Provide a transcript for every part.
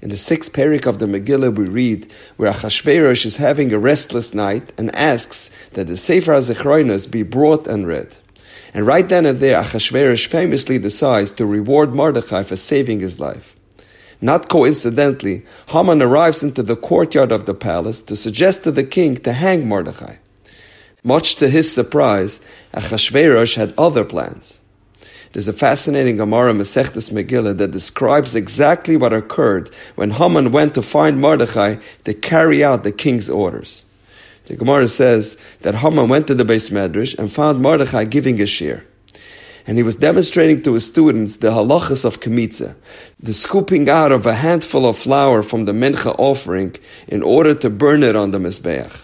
In the sixth parak of the Megillah, we read where Achashverosh is having a restless night and asks that the Sefer HaZechronos be brought and read. And right then and there, Achashverosh famously decides to reward Mordechai for saving his life. Not coincidentally, Haman arrives into the courtyard of the palace to suggest to the king to hang Mordechai. Much to his surprise, Achashverosh had other plans. There's a fascinating Gemara Masechtas Megillah that describes exactly what occurred when Haman went to find Mordechai to carry out the king's orders. The Gemara says that Haman went to the Beis Medrash and found Mordechai giving a shiur. And he was demonstrating to his students the halachas of kmitza, the scooping out of a handful of flour from the mincha offering in order to burn it on the mizbeach.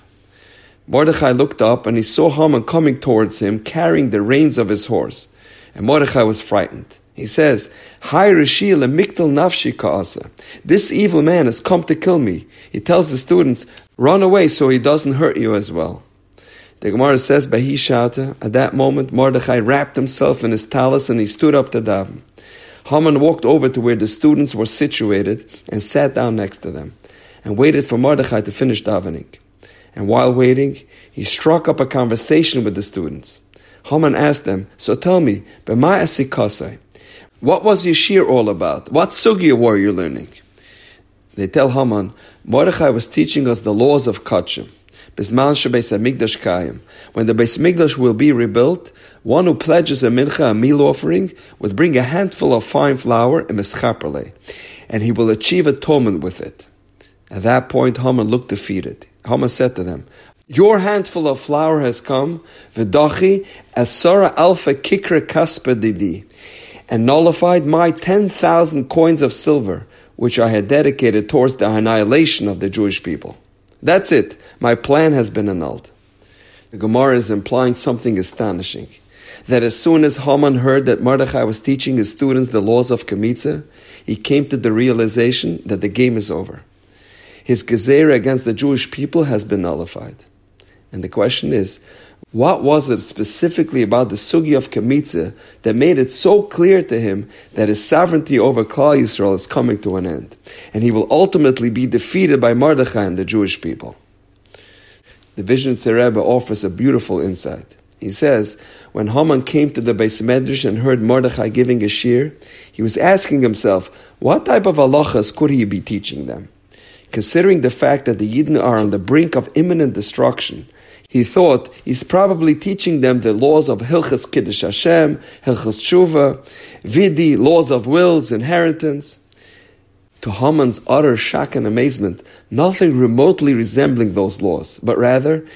Mordechai looked up and he saw Haman coming towards him carrying the reins of his horse. And Mordechai was frightened. He says. This evil man has come to kill me. He tells the students, run away so he doesn't hurt you as well. The Gemara says, Bahishata, at that moment, Mordechai wrapped himself in his tallis and he stood up to daven. Haman walked over to where the students were situated and sat down next to them and waited for Mordechai to finish davening. And while waiting, he struck up a conversation with the students. Haman asked them, So tell me, what was your shiur all about? What sugya were you learning? They tell Haman, Mordechai was teaching us the laws of Kachim. Bisman Beis Hamikdash Kayim. When the Beis will be rebuilt, one who pledges a mincha, a meal offering, would bring a handful of fine flour and mischaperle, and he will achieve atonement with it. At that point, Haman looked defeated. Haman said to them, your handful of flour has come, v'dachi asara alpha kikra kaspa didi, and nullified my 10,000 coins of silver, which I had dedicated towards the annihilation of the Jewish people. That's it. My plan has been annulled. The Gemara is implying something astonishing. That as soon as Haman heard that Mordechai was teaching his students the laws of Kemitza, he came to the realization that the game is over. His gezerah against the Jewish people has been nullified. And the question is, what was it specifically about the sugi of Kemitza that made it so clear to him that his sovereignty over Klal Yisrael is coming to an end, and he will ultimately be defeated by Mordechai and the Jewish people? The Vizhnitzer Rebbe offers a beautiful insight. He says, when Haman came to the Beis Medrash and heard Mordechai giving a shiur, he was asking himself, what type of halachas could he be teaching them? Considering the fact that the Yidden are on the brink of imminent destruction, he thought he's probably teaching them the laws of Hilchas Kiddush Hashem, Hilchas Tshuva, Vidi, laws of wills, inheritance. To Haman's utter shock and amazement, nothing remotely resembling those laws, but rather,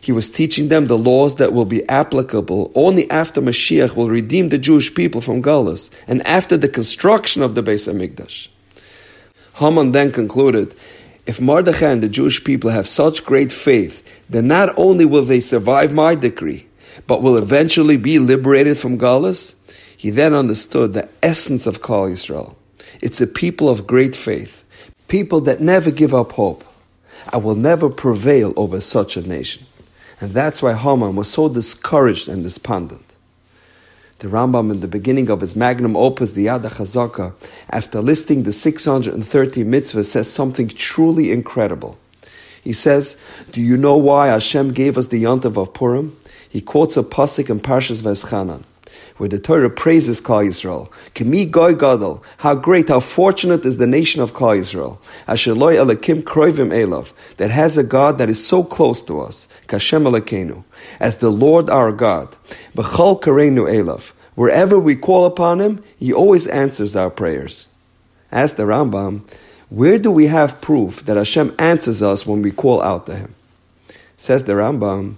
he was teaching them the laws that will be applicable only after Mashiach will redeem the Jewish people from Galus and after the construction of the Beis Hamikdash. Haman then concluded, if Mordechai and the Jewish people have such great faith then not only will they survive my decree, but will eventually be liberated from Galus, he then understood the essence of Klal Yisrael. It's a people of great faith, people that never give up hope. I will never prevail over such a nation. And that's why Haman was so discouraged and despondent. The Rambam, in the beginning of his magnum opus, the Yad HaChazaka, after listing the 630 mitzvahs, says something truly incredible. He says, Do you know why Hashem gave us the Yontav of Purim? He quotes a pasuk in Parshas Veschanan, where the Torah praises Klal Yisrael. Kemi goy gadol, how great, how fortunate is the nation of Klal Yisrael. Asheloi elakim kroivim elav, that has a God that is so close to us. Kashem elakenu, as the Lord our God. B'chol karenu elav, wherever we call upon Him, He always answers our prayers. As the Rambam, where do we have proof that Hashem answers us when we call out to Him? Says the Rambam,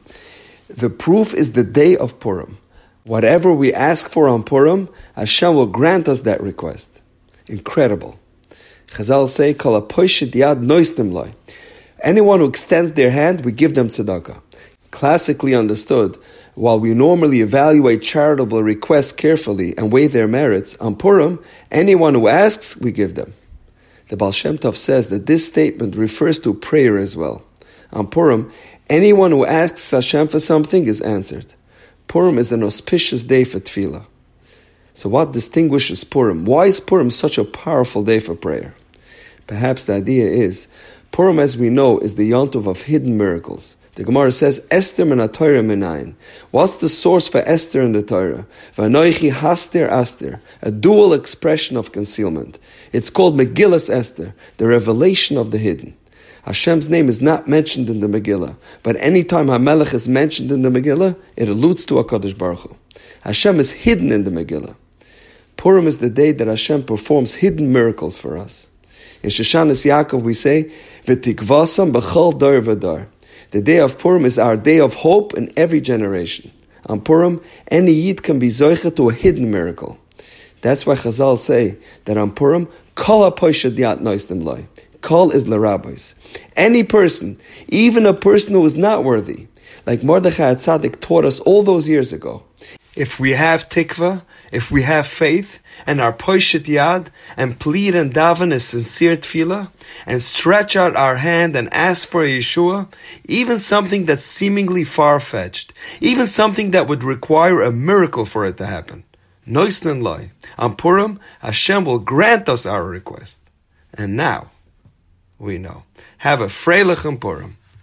the proof is the day of Purim. Whatever we ask for on Purim, Hashem will grant us that request. Incredible. Chazal say, Anyone who extends their hand, we give them tzedakah. Classically understood, while we normally evaluate charitable requests carefully and weigh their merits, on Purim, anyone who asks, we give them. The Baal Shem Tov says that this statement refers to prayer as well. On Purim, anyone who asks Hashem for something is answered. Purim is an auspicious day for tefillah. So what distinguishes Purim? Why is Purim such a powerful day for prayer? Perhaps the idea is, Purim, as we know, is the yontiv of hidden miracles. The Gemara says, Esther min Torah minayin. What's the source for Esther in the Torah? Vanoichi haster aster, a dual expression of concealment. It's called Megillas Esther, the revelation of the hidden. Hashem's name is not mentioned in the Megillah, but anytime Hamelech is mentioned in the Megillah, it alludes to HaKadosh Baruch Hu. Hashem is hidden in the Megillah. Purim is the day that Hashem performs hidden miracles for us. In Shoshanas Yaakov we say, V'tikvasam b'chol dar v'dar. The day of Purim is our day of hope in every generation. On Purim, any Yid can be zoicha to a hidden miracle. That's why Chazal say that on Purim, kol ha-poisha diat noistim loy. Kol is l'rabbis. Any person, even a person who is not worthy, like Mordechai Tzaddik taught us all those years ago, if we have tikva, if we have faith, and our poishet yad, and plead and daven a sincere tefillah, and stretch out our hand and ask for a Yeshua, even something that's seemingly far-fetched, even something that would require a miracle for it to happen. Noisnan loy. On Purim, Hashem will grant us our request. And now, we know. Have a freilich Purim.